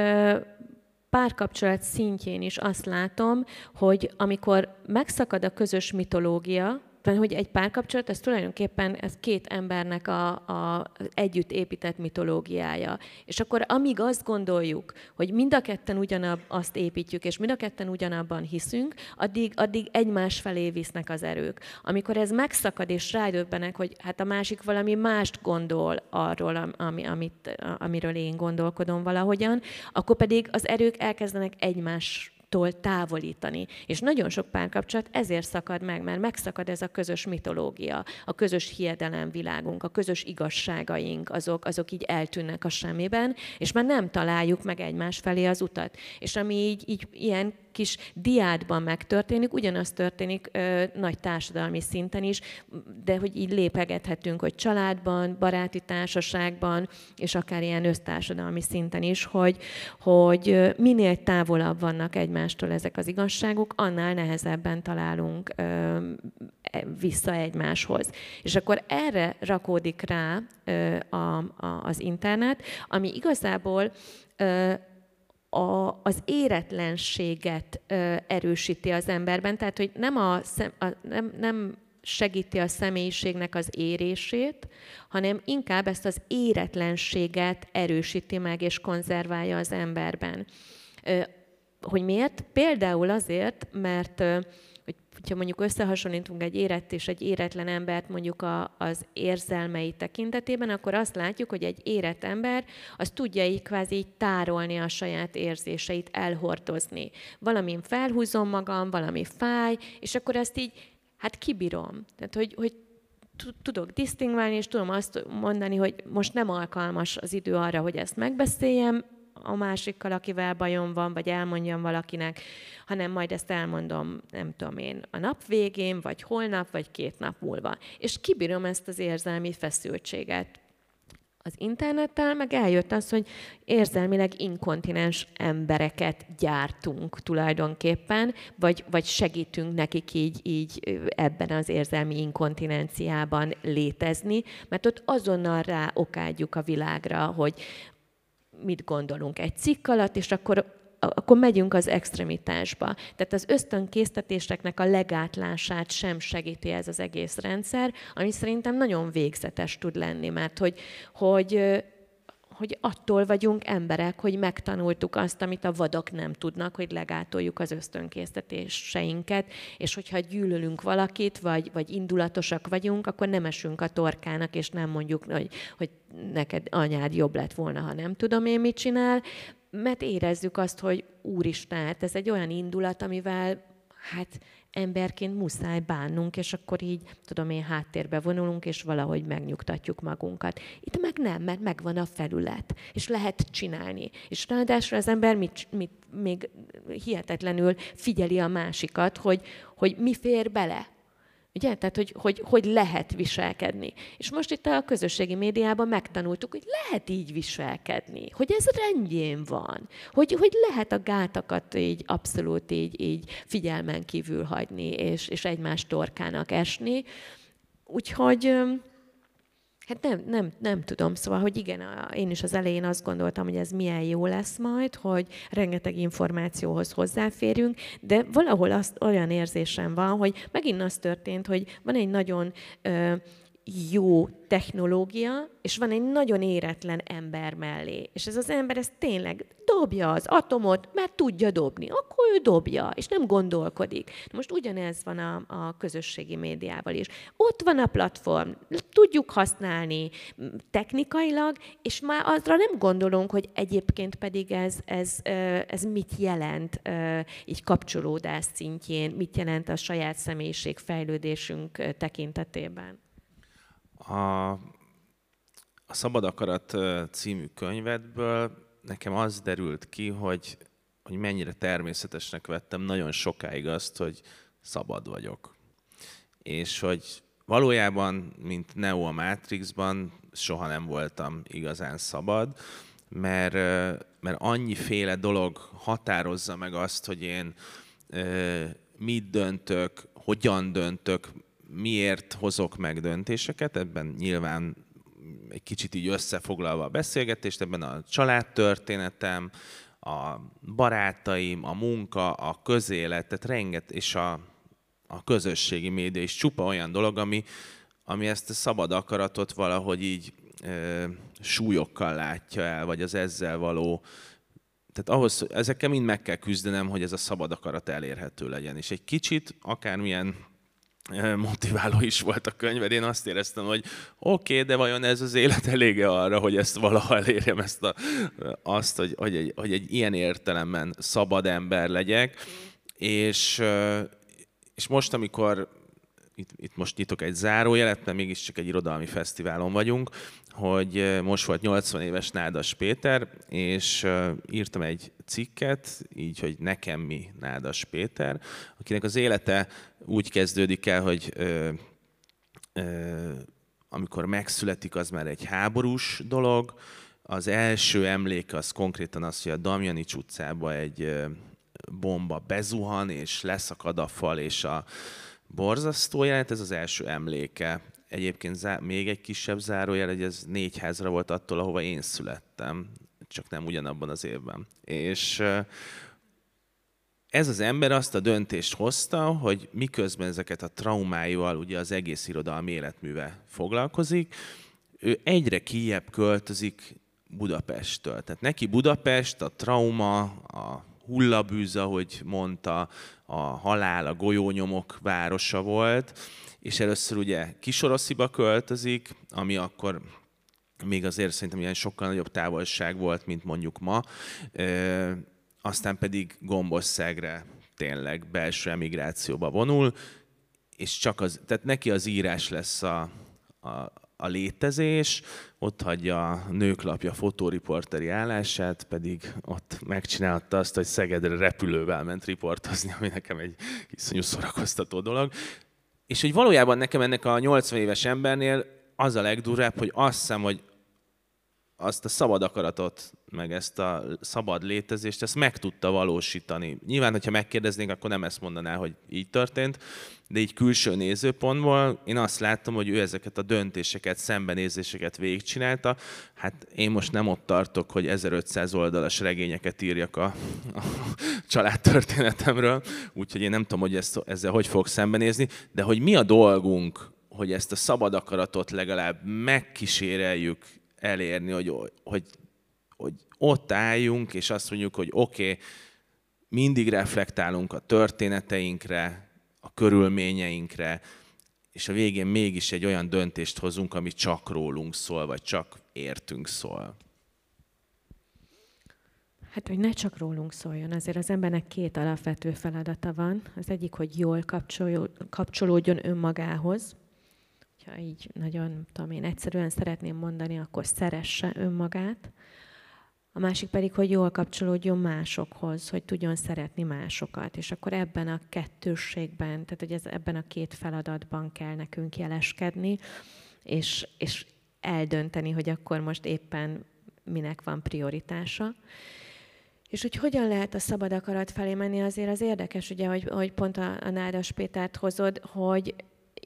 párkapcsolat szintjén is azt látom, hogy amikor megszakad a közös mitológia, hogy egy párkapcsolat, ez tulajdonképpen ez két embernek a, a együtt épített mitológiája. És akkor amíg azt gondoljuk, hogy mind a ketten ugyanab azt építjük, és mind a ketten ugyanabban hiszünk, addig, addig egymás felé visznek az erők. Amikor ez megszakad, és rádöbbenek, hogy hát a másik valami mást gondol arról, ami, amit, amiről én gondolkodom valahogyan, akkor pedig az erők elkezdenek egymás tól távolítani. És nagyon sok párkapcsolat ezért szakad meg, mert megszakad ez a közös mitológia, a közös hiedelemvilágunk, a közös igazságaink, azok, azok így eltűnnek a semmiben, és már nem találjuk meg egymás felé az utat. És ami így, így ilyen kis diádban megtörténik, ugyanaz történik ö, nagy társadalmi szinten is, de hogy így lépegethetünk, hogy családban, baráti társaságban, és akár ilyen össztársadalmi szinten is, hogy, hogy minél távolabb vannak egymástól ezek az igazságok, annál nehezebben találunk ö, e, vissza egymáshoz. És akkor erre rakódik rá ö, a, a, az internet, ami igazából a, az éretlenséget ö, erősíti az emberben, tehát hogy nem, a, a, nem, nem segíti a személyiségnek az érését, hanem inkább ezt az éretlenséget erősíti meg és konzerválja az emberben. Ö, hogy miért? Például azért, mert hogyha mondjuk összehasonlítunk egy érett és egy éretlen embert mondjuk a, az érzelmei tekintetében, akkor azt látjuk, hogy egy érett ember az tudja így kvázi így tárolni a saját érzéseit, elhordozni. Valamin felhúzom magam, valami fáj, és akkor ezt így, hát kibírom. Tehát, hogy, hogy tudok disztingválni, és tudom azt mondani, hogy most nem alkalmas az idő arra, hogy ezt megbeszéljem, a másikkal, akivel bajom van, vagy elmondjam valakinek, hanem majd ezt elmondom, nem tudom én, a nap végén, vagy holnap, vagy két nap múlva. És kibírom ezt az érzelmi feszültséget. Az internettel meg eljött az, hogy érzelmileg inkontinens embereket gyártunk tulajdonképpen, vagy, vagy segítünk nekik így, így ebben az érzelmi inkontinenciában létezni, mert ott azonnal rá okádjuk a világra, hogy mit gondolunk egy cikk alatt, és akkor akkor megyünk az extremitásba. Tehát az ösztönkésztetéseknek a legátlását sem segíti ez az egész rendszer, ami szerintem nagyon végzetes tud lenni, mert hogy, hogy hogy attól vagyunk emberek, hogy megtanultuk azt, amit a vadok nem tudnak, hogy legátoljuk az ösztönkésztetéseinket, és hogyha gyűlölünk valakit, vagy, vagy indulatosak vagyunk, akkor nem esünk a torkának, és nem mondjuk, hogy, hogy neked anyád jobb lett volna, ha nem tudom én mit csinál, mert érezzük azt, hogy úristen, hát ez egy olyan indulat, amivel hát emberként muszáj bánnunk, és akkor így, tudom én, háttérbe vonulunk, és valahogy megnyugtatjuk magunkat. Itt meg nem, mert megvan a felület, és lehet csinálni. És ráadásul az ember mit, mit még hihetetlenül figyeli a másikat, hogy, hogy mi fér bele Ugye? Tehát, hogy, hogy, hogy lehet viselkedni. És most itt a közösségi médiában megtanultuk, hogy lehet így viselkedni, hogy ez rendjén van, hogy, hogy lehet a gátakat így abszolút így, így figyelmen kívül hagyni, és, és egymás torkának esni. Úgyhogy Hát nem, nem, nem tudom. Szóval, hogy igen, én is az elején azt gondoltam, hogy ez milyen jó lesz majd, hogy rengeteg információhoz hozzáférünk, de valahol azt olyan érzésem van, hogy megint az történt, hogy van egy nagyon ö, jó technológia, és van egy nagyon éretlen ember mellé. És ez az ember ez tényleg dobja az atomot, mert tudja dobni. Akkor ő dobja, és nem gondolkodik. Most ugyanez van a, a közösségi médiával is. Ott van a platform, tudjuk használni technikailag, és már azra nem gondolunk, hogy egyébként pedig ez, ez, ez mit jelent így kapcsolódás szintjén, mit jelent a saját személyiség fejlődésünk tekintetében. A, a Szabad Akarat című könyvedből nekem az derült ki, hogy, hogy mennyire természetesnek vettem nagyon sokáig azt, hogy szabad vagyok. És hogy valójában, mint Neo a Matrixban, soha nem voltam igazán szabad, mert, mert annyiféle dolog határozza meg azt, hogy én mit döntök, hogyan döntök, miért hozok meg döntéseket, ebben nyilván egy kicsit így összefoglalva a beszélgetést, ebben a családtörténetem, a barátaim, a munka, a közélet, tehát renget, és a, a közösségi média is csupa olyan dolog, ami, ami ezt a szabad akaratot valahogy így e, súlyokkal látja el, vagy az ezzel való tehát ahhoz, ezekkel mind meg kell küzdenem, hogy ez a szabad akarat elérhető legyen. És egy kicsit, akármilyen motiváló is volt a könyved. Én azt éreztem, hogy oké, okay, de vajon ez az élet elége arra, hogy ezt valaha elérjem, ezt a, azt, hogy, hogy, egy, hogy egy ilyen értelemben szabad ember legyek. És, és most, amikor itt, itt most nyitok egy zárójelet, mert mégiscsak egy irodalmi fesztiválon vagyunk, hogy most volt 80 éves Nádas Péter, és írtam egy cikket, így, hogy nekem mi Nádas Péter, akinek az élete úgy kezdődik el, hogy ö, ö, amikor megszületik, az már egy háborús dolog. Az első emlék az konkrétan az, hogy a Damjanics utcába egy bomba bezuhan, és leszakad a fal, és a borzasztó jelent, ez az első emléke. Egyébként zá- még egy kisebb zárójel, hogy ez négy házra volt attól, ahova én születtem, csak nem ugyanabban az évben. És ez az ember azt a döntést hozta, hogy miközben ezeket a traumáival ugye az egész irodalmi életműve foglalkozik, ő egyre kijebb költözik Budapesttől. Tehát neki Budapest, a trauma, a hullabűz, ahogy mondta, a halál, a golyónyomok városa volt, és először ugye Kisorosziba költözik, ami akkor még azért szerintem ilyen sokkal nagyobb távolság volt, mint mondjuk ma aztán pedig Gombosszegre tényleg belső emigrációba vonul, és csak az, tehát neki az írás lesz a, a, a létezés, ott hagyja a nőklapja fotóriporteri állását, pedig ott megcsinálta azt, hogy Szegedre repülővel ment riportozni, ami nekem egy iszonyú szórakoztató dolog. És hogy valójában nekem ennek a 80 éves embernél az a legdurvább, hogy azt hiszem, hogy azt a szabad akaratot, meg ezt a szabad létezést, ezt meg tudta valósítani. Nyilván, hogyha megkérdeznénk, akkor nem ezt mondaná, hogy így történt, de így külső nézőpontból én azt láttam, hogy ő ezeket a döntéseket, szembenézéseket végigcsinálta. Hát én most nem ott tartok, hogy 1500 oldalas regényeket írjak a, a családtörténetemről, úgyhogy én nem tudom, hogy ezt, ezzel hogy fog szembenézni, de hogy mi a dolgunk, hogy ezt a szabad akaratot legalább megkíséreljük, elérni, hogy, hogy, hogy ott álljunk, és azt mondjuk, hogy oké, okay, mindig reflektálunk a történeteinkre, a körülményeinkre, és a végén mégis egy olyan döntést hozunk, ami csak rólunk szól, vagy csak értünk szól. Hát, hogy ne csak rólunk szóljon, azért az embernek két alapvető feladata van. Az egyik, hogy jól kapcsolódjon önmagához. Ha így nagyon, tudom én, egyszerűen szeretném mondani, akkor szeresse önmagát. A másik pedig, hogy jól kapcsolódjon másokhoz, hogy tudjon szeretni másokat. És akkor ebben a kettősségben, tehát hogy ez, ebben a két feladatban kell nekünk jeleskedni, és, és eldönteni, hogy akkor most éppen minek van prioritása. És hogy hogyan lehet a szabad akarat felé menni, azért az érdekes, ugye, hogy, hogy pont a, a Nádas Pétert hozod, hogy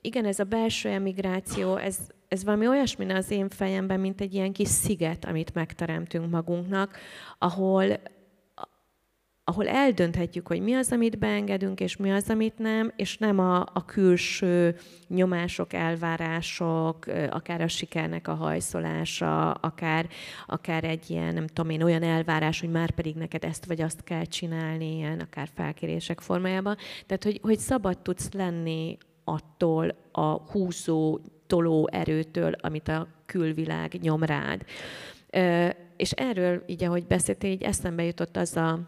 igen, ez a belső emigráció, ez, ez valami olyasmi az én fejemben, mint egy ilyen kis sziget, amit megteremtünk magunknak, ahol, ahol eldönthetjük, hogy mi az, amit beengedünk, és mi az, amit nem, és nem a, a külső nyomások, elvárások, akár a sikernek a hajszolása, akár, akár egy ilyen, nem tudom én, olyan elvárás, hogy már pedig neked ezt vagy azt kell csinálni, ilyen akár felkérések formájában. Tehát, hogy, hogy szabad tudsz lenni attól a húzó, toló erőtől, amit a külvilág nyom rád. És erről, így ahogy beszéltél, így eszembe jutott az a,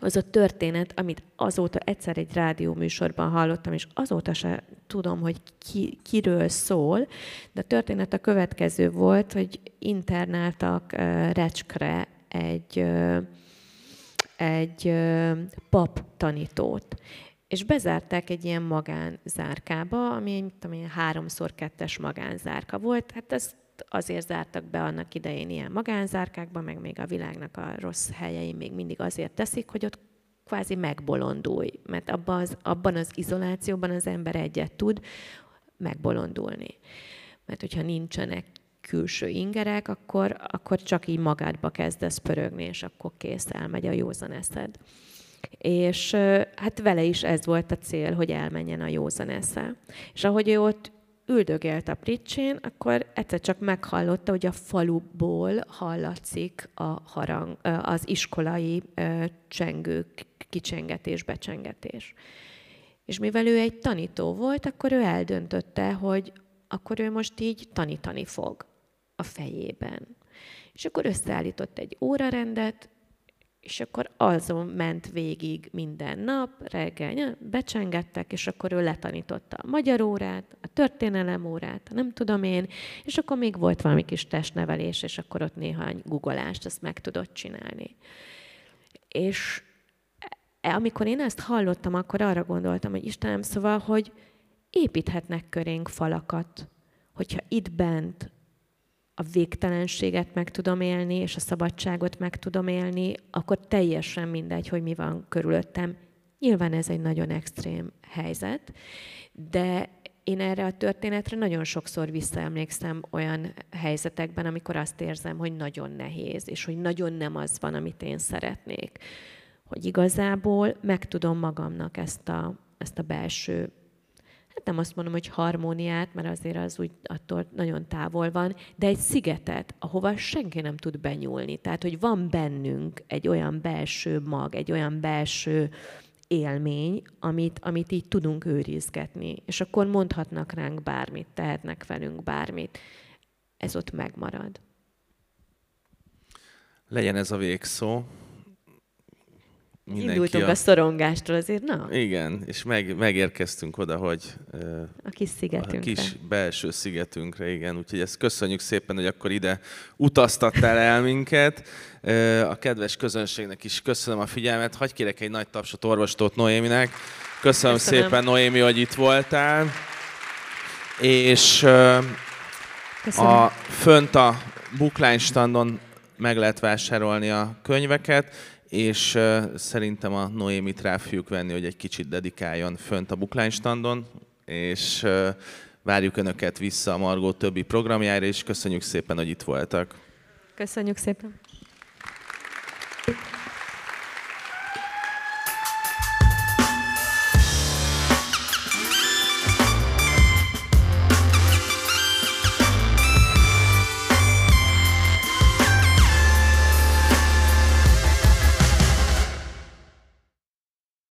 az a történet, amit azóta egyszer egy rádióműsorban hallottam, és azóta se tudom, hogy ki, kiről szól, de a történet a következő volt, hogy internáltak uh, Recskre egy, uh, egy uh, pap tanítót, és bezárták egy ilyen magánzárkába, ami mit tudom én, háromszor kettes magánzárka volt. Hát ezt azért zártak be annak idején ilyen magánzárkákba, meg még a világnak a rossz helyei még mindig azért teszik, hogy ott kvázi megbolondulj, mert abban az, abban az izolációban az ember egyet tud megbolondulni. Mert hogyha nincsenek külső ingerek, akkor, akkor csak így magádba kezdesz pörögni, és akkor kész, elmegy a józan eszed. És hát vele is ez volt a cél, hogy elmenjen a józan esze. És ahogy ő ott üldögélt a pricsén, akkor egyszer csak meghallotta, hogy a faluból hallatszik a harang, az iskolai csengő, kicsengetés, becsengetés. És mivel ő egy tanító volt, akkor ő eldöntötte, hogy akkor ő most így tanítani fog a fejében. És akkor összeállított egy órarendet, és akkor azon ment végig minden nap, reggel becsengettek, és akkor ő letanította a magyar órát, a történelem órát, nem tudom én, és akkor még volt valami kis testnevelés, és akkor ott néhány guggolást, azt meg tudott csinálni. És e, amikor én ezt hallottam, akkor arra gondoltam, hogy Istenem, szóval, hogy építhetnek körénk falakat, hogyha itt bent a végtelenséget meg tudom élni, és a szabadságot meg tudom élni, akkor teljesen mindegy, hogy mi van körülöttem. Nyilván ez egy nagyon extrém helyzet, de én erre a történetre nagyon sokszor visszaemlékszem olyan helyzetekben, amikor azt érzem, hogy nagyon nehéz, és hogy nagyon nem az van, amit én szeretnék. Hogy igazából meg tudom magamnak ezt a, ezt a belső hát nem azt mondom, hogy harmóniát, mert azért az úgy attól nagyon távol van, de egy szigetet, ahova senki nem tud benyúlni. Tehát, hogy van bennünk egy olyan belső mag, egy olyan belső élmény, amit, amit így tudunk őrizgetni. És akkor mondhatnak ránk bármit, tehetnek velünk bármit. Ez ott megmarad. Legyen ez a végszó mindenki Indultunk a... a szorongástól azért, na? Igen, és meg, megérkeztünk oda, hogy a kis szigetünkre. A kis belső szigetünkre, igen. Úgyhogy ezt köszönjük szépen, hogy akkor ide utaztattál el minket. A kedves közönségnek is köszönöm a figyelmet. Hagy kérek egy nagy tapsot orvostót Noéminek. Köszönöm, köszönöm szépen, Noémi, hogy itt voltál. És köszönöm. a, fönt a Bookline standon meg lehet vásárolni a könyveket, és szerintem a Noémit rá fogjuk venni, hogy egy kicsit dedikáljon fönt a Bookline standon, és várjuk Önöket vissza a Margó többi programjára, és köszönjük szépen, hogy itt voltak. Köszönjük szépen.